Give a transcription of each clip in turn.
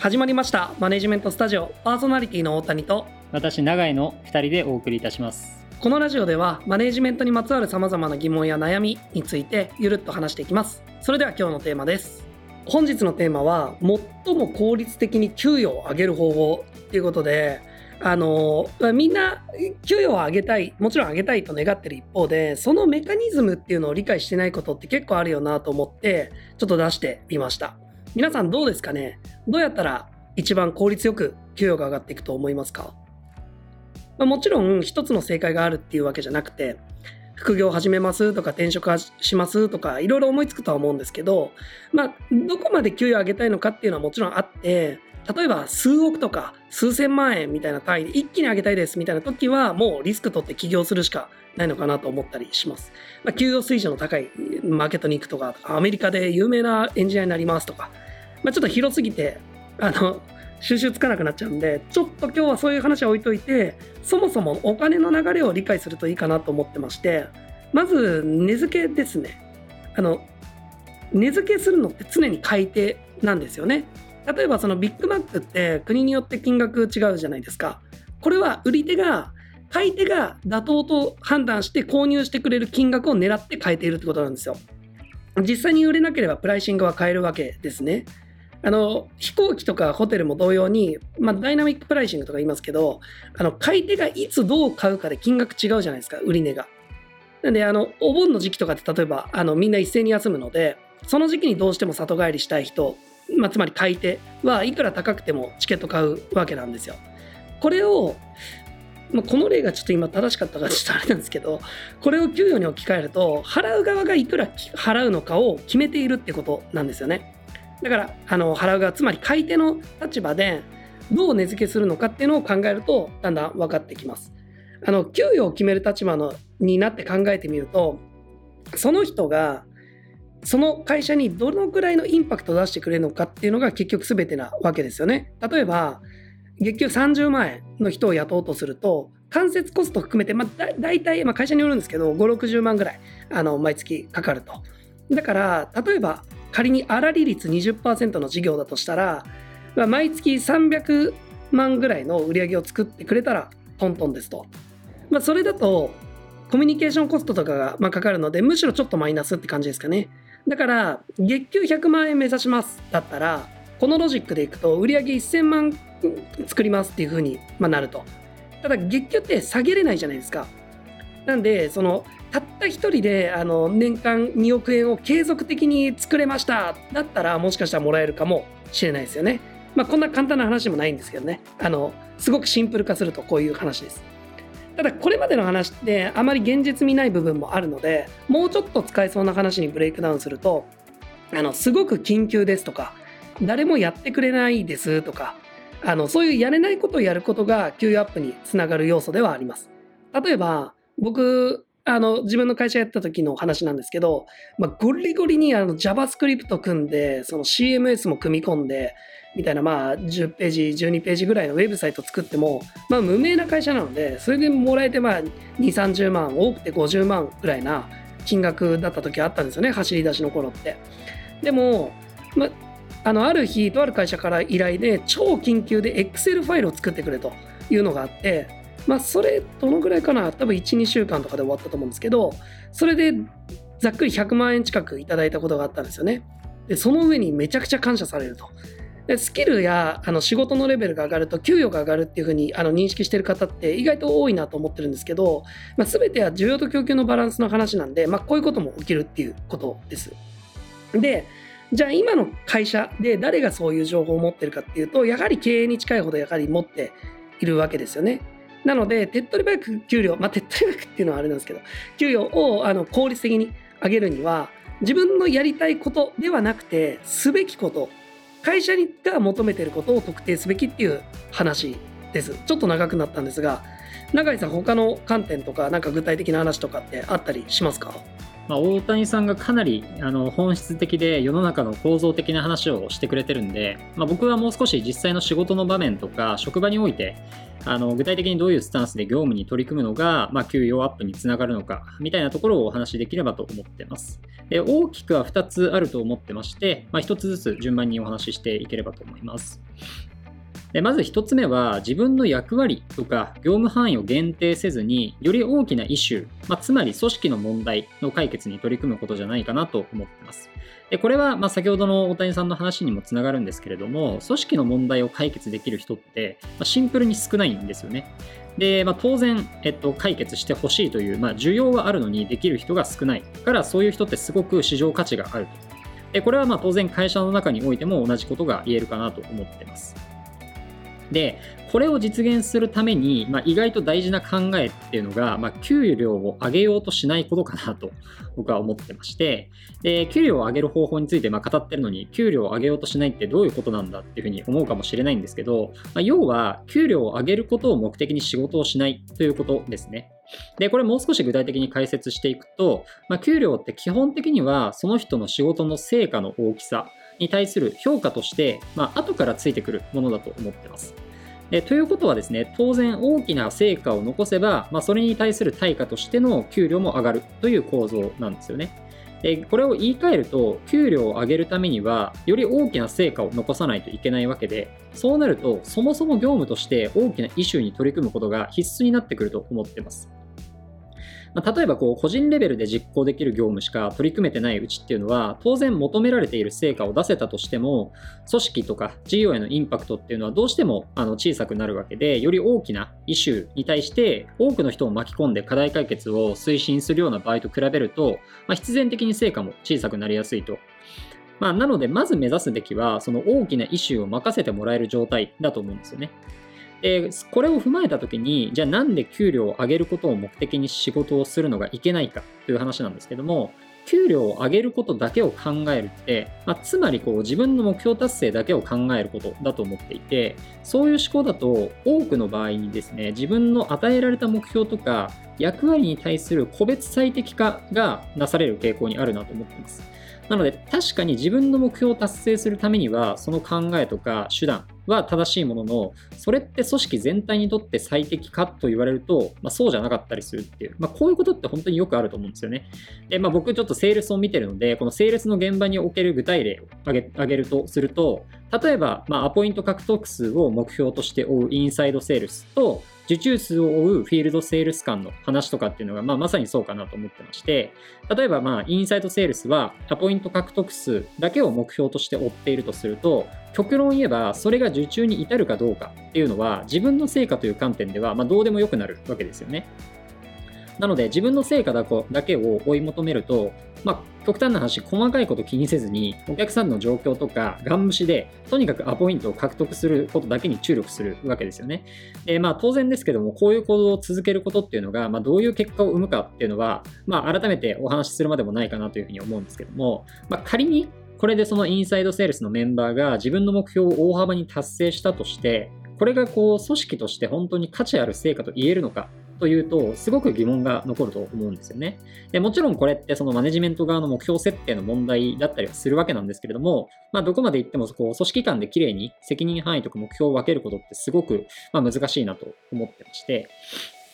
始まりました。マネジメントスタジオ。パーソナリティの大谷と。私永井の2人でお送りいたします。このラジオではマネジメントにまつわるさまざまな疑問や悩みについてゆるっと話していきます。それでは今日のテーマです。本日のテーマは最も効率的に給与を上げる方法。ということであのみんな給与を上げたいもちろん上げたいと願ってる一方でそのメカニズムっていうのを理解してないことって結構あるよなと思ってちょっと出してみました皆さんどうですかね？どうやったら一番効率よく給与が上がっていくと思いますか、まあ、もちろん一つの正解があるっていうわけじゃなくて副業始めますとか転職しますとかいろいろ思いつくとは思うんですけど、まあ、どこまで給与上げたいのかっていうのはもちろんあって例えば数億とか数千万円みたいな単位で一気に上げたいですみたいな時はもうリスク取って起業するしかないのかなと思ったりします。まあ、給与水準の高いマーケットに行くとか、アメリカで有名なエンジニアになりますとか、まあ、ちょっと広すぎて、あの、収集つかなくなっちゃうんで、ちょっと今日はそういう話は置いといて、そもそもお金の流れを理解するといいかなと思ってまして、まず、値付けですね。あの、値付けするのって常に買い手なんですよね。例えばそのビッグマックって国によって金額違うじゃないですか。これは売り手が買い手が妥当と判断して購入してくれる金額を狙って変えているってことなんですよ。実際に売れなければプライシングは変えるわけですね。あの飛行機とかホテルも同様に、まあ、ダイナミックプライシングとか言いますけどあの買い手がいつどう買うかで金額違うじゃないですか売り値が。なんであのお盆の時期とかって例えばあのみんな一斉に休むのでその時期にどうしても里帰りしたい人、まあ、つまり買い手はいくら高くてもチケット買うわけなんですよ。これをまあ、この例がちょっと今正しかったかちょっとあれなんですけどこれを給与に置き換えると払う側がいくら払うのかを決めているってことなんですよね。だからあの払う側つまり買い手の立場でどう値付けするのかっていうのを考えるとだんだん分かってきます。あの給与を決める立場のになって考えてみるとその人がその会社にどのくらいのインパクトを出してくれるのかっていうのが結局全てなわけですよね。例えば月給30万円の人を雇おうとすると間接コスト含めて、まあ、だ大体、まあ、会社によるんですけど560万ぐらいあの毎月かかると。だから例えば仮に粗利率20%の事業だとしたら、まあ、毎月300万ぐらいの売り上げを作ってくれたらトントンですと。まあ、それだとコミュニケーションコストとかがまかかるのでむしろちょっとマイナスって感じですかね。だから月給100万円目指しますだったらこのロジックでいくと売上1000万作りますっていう風になると。ただ月給って下げれないじゃないですか。なんでそのたった一人であの年間2億円を継続的に作れましただったらもしかしたらもらえるかもしれないですよね。まあこんな簡単な話でもないんですけどね。あのすごくシンプル化するとこういう話です。ただこれまでの話ってあまり現実味ない部分もあるのでもうちょっと使えそうな話にブレイクダウンするとあのすごく緊急ですとか誰もやってくれないですとかあのそういうやれないことをやることが給与アップにつながる要素ではあります。例えば僕あの自分の会社やった時の話なんですけど、まあ、ゴリゴリにあの JavaScript 組んでその CMS も組み込んでみたいなまあ10ページ12ページぐらいのウェブサイト作ってもまあ無名な会社なのでそれでもらえてまあ2 3 0万多くて50万ぐらいな金額だった時あったんですよね走り出しの頃って。でも、まああのある日とある会社から依頼で超緊急で Excel ファイルを作ってくれというのがあってまあそれどのぐらいかな？多分12週間とかで終わったと思うんですけどそれでざっくり100万円近くいただいたことがあったんですよね。でその上にめちゃくちゃ感謝されると。でスキルやあの仕事のレベルが上がると給与が上がるっていうふうにあの認識してる方って意外と多いなと思ってるんですけど、まあ、全ては需要と供給のバランスの話なんで、まあ、こういうことも起きるっていうことです。でじゃあ今の会社で誰がそういう情報を持ってるかっていうとやはり経営に近いほどやはり持っているわけですよね。なので手っ取り早く給料まあ手っ取り早くっていうのはあれなんですけど給料をあの効率的に上げるには自分のやりたいことではなくてすべきこと会社が求めてることを特定すべきっていう話です。ちょっと長くなったんですが永井さん他の観点とかなんか具体的な話とかってあったりしますか？まあ、大谷さんがかなりあの本質的で世の中の構造的な話をしてくれてるんで、まあ、僕はもう少し実際の仕事の場面とか職場においてあの具体的にどういうスタンスで業務に取り組むのが、まあ、給与アップにつながるのかみたいなところをお話しできればと思ってます。で大きくは2つあると思ってまして、まあ、1つずつ順番にお話ししていければと思います。でまず1つ目は自分の役割とか業務範囲を限定せずにより大きなイシュー、まあ、つまり組織の問題の解決に取り組むことじゃないかなと思ってます。でこれはま先ほどの大谷さんの話にもつながるんですけれども組織の問題を解決できる人ってシンプルに少ないんですよね。で、まあ、当然、えっと、解決してほしいという、まあ、需要はあるのにできる人が少ないからそういう人ってすごく市場価値があると。でこれはま当然会社の中においても同じことが言えるかなと思ってます。で、これを実現するために、まあ、意外と大事な考えっていうのが、まあ、給料を上げようとしないことかなと僕は思ってまして、で給料を上げる方法についてま語ってるのに、給料を上げようとしないってどういうことなんだっていうふうに思うかもしれないんですけど、まあ、要は、給料を上げることを目的に仕事をしないということですね。で、これもう少し具体的に解説していくと、まあ、給料って基本的にはその人の仕事の成果の大きさに対する評価として、まあ、後からついてくるものだと思ってます。えということはですね、当然大きな成果を残せば、まあ、それに対する対価としての給料も上がるという構造なんですよね。でこれを言い換えると、給料を上げるためには、より大きな成果を残さないといけないわけで、そうなると、そもそも業務として大きなイシューに取り組むことが必須になってくると思ってます。まあ、例えばこう個人レベルで実行できる業務しか取り組めてないうちっていうのは当然求められている成果を出せたとしても組織とか事業へのインパクトっていうのはどうしてもあの小さくなるわけでより大きなイシューに対して多くの人を巻き込んで課題解決を推進するような場合と比べると、まあ、必然的に成果も小さくなりやすいとまあ、なので、まず目指すべきは、その大きなイシューを任せてもらえる状態だと思うんですよね。で、これを踏まえたときに、じゃあなんで給料を上げることを目的に仕事をするのがいけないかという話なんですけども、給料を上げることだけを考えるって、まあ、つまりこう自分の目標達成だけを考えることだと思っていて、そういう思考だと多くの場合にですね、自分の与えられた目標とか役割に対する個別最適化がなされる傾向にあるなと思っています。なので確かに自分の目標を達成するためにはその考えとか手段は正しいもののそれって組織全体にとって最適かと言われると、まあ、そうじゃなかったりするっていう、まあ、こういうことって本当によくあると思うんですよね。で、まあ、僕ちょっとセールスを見てるのでこのセールスの現場における具体例を挙げ挙げるとすると例えば、まあ、アポイント獲得数を目標として追うインサイドセールスと受注数を追うフィールドセールス間の話とかっていうのが、まあ、まさにそうかなと思ってまして、例えば、まあ、インサイドセールスは、アポイント獲得数だけを目標として追っているとすると、極論言えば、それが受注に至るかどうかっていうのは、自分の成果という観点では、まあ、どうでもよくなるわけですよね。なので、自分の成果だけを追い求めると、まあ、極端な話、細かいこと気にせずに、お客さんの状況とか、ガン無視で、とにかくアポイントを獲得することだけに注力するわけですよね。で、まあ、当然ですけども、こういう行動を続けることっていうのが、まあ、どういう結果を生むかっていうのは、まあ、改めてお話しするまでもないかなというふうに思うんですけども、まあ、仮に、これでそのインサイドセールスのメンバーが自分の目標を大幅に達成したとして、これがこう組織として本当に価値ある成果と言えるのかというと、すごく疑問が残ると思うんですよね。でもちろんこれってそのマネジメント側の目標設定の問題だったりはするわけなんですけれども、まあ、どこまで行ってもこう組織間で綺麗に責任範囲とか目標を分けることってすごくま難しいなと思ってまして、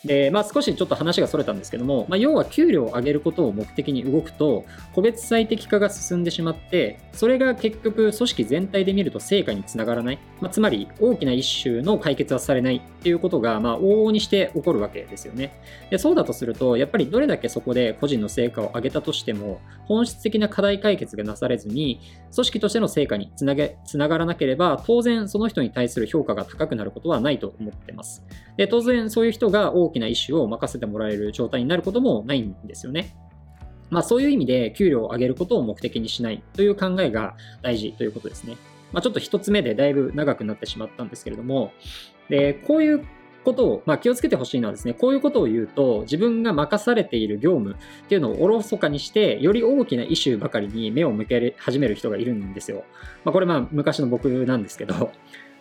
で、まあ、少しちょっと話がそれたんですけども、まあ、要は給料を上げることを目的に動くと、個別最適化が進んでしまって、それが結局組織全体で見ると成果につながらない、まあ、つまり大きな一種の解決はされないっていうことが、まあ、往々にして起こるわけですよね。でそうだとすると、やっぱりどれだけそこで個人の成果を上げたとしても、本質的な課題解決がなされずに、組織としての成果につなげつながらなければ、当然その人に対する評価が高くなることはないと思ってます。で当然そういう人が大きな意思を任せてもらえる状態になることもないんですよね。まあそういう意味で給料を上げることを目的にしないという考えが大事ということですね。まあちょっと一つ目でだいぶ長くなってしまったんですけれども、で、こういうことを、まあ、気をつけてほしいのはですね、こういうことを言うと、自分が任されている業務っていうのをおろそかにして、より大きなイシューばかりに目を向け始める人がいるんですよ。まあ、これまあ昔の僕なんですけど、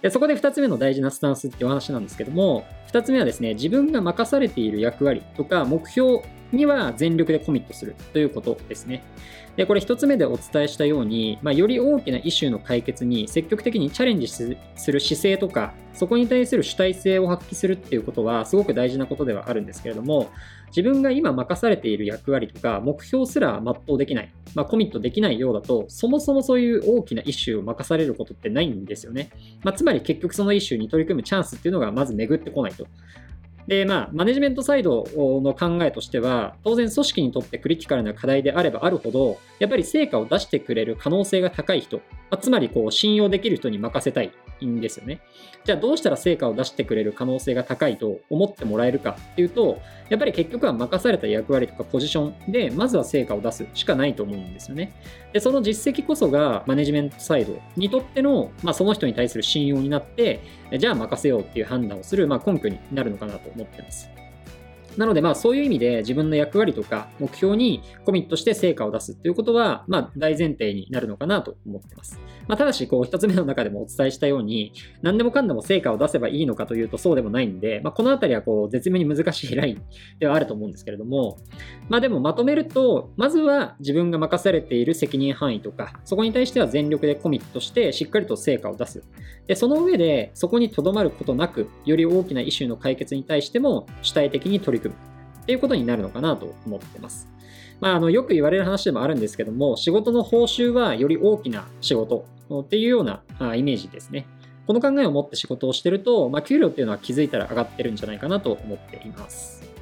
でそこで2つ目の大事なスタンスってお話なんですけども、2つ目はですね、自分が任されている役割とか目標には全力でコミットするということですね。で、これ一つ目でお伝えしたように、まあ、より大きなイシューの解決に積極的にチャレンジする姿勢とか、そこに対する主体性を発揮するっていうことはすごく大事なことではあるんですけれども、自分が今任されている役割とか目標すら全うできない、まあ、コミットできないようだと、そもそもそういう大きなイシューを任されることってないんですよね。まあ、つまり結局そのイシューに取り組むチャンスっていうのがまず巡ってこないと。で、まあ、マネジメントサイドの考えとしては、当然組織にとってクリティカルな課題であればあるほど、やっぱり成果を出してくれる可能性が高い人、つまりこう信用できる人に任せたいんですよね。じゃあどうしたら成果を出してくれる可能性が高いと思ってもらえるかっていうと、やっぱり結局は任された役割とかポジションで、まずは成果を出すしかないと思うんですよね。で、その実績こそがマネジメントサイドにとっての、まあ、その人に対する信用になって、じゃあ任せようっていう判断をする、まあ、根拠になるのかなと思ってます。なので、まあそういう意味で自分の役割とか目標にコミットして成果を出すっていうことは、まあ大前提になるのかなと思ってます。まあただし、こう一つ目の中でもお伝えしたように、何でもかんでも成果を出せばいいのかというとそうでもないんで、まあこのあたりはこう絶妙に難しいラインではあると思うんですけれども、まあでもまとめると、まずは自分が任されている責任範囲とか、そこに対しては全力でコミットしてしっかりと成果を出す。で、その上でそこにとどまることなく、より大きなイシューの解決に対しても主体的に取り組む。っていうことになるのかなと思ってます。まあ、あのよく言われる話でもあるんですけども、仕事の報酬はより大きな仕事っていうようなイメージですね。この考えを持って仕事をしてると、まあ、給料っていうのは気づいたら上がってるんじゃないかなと思っています。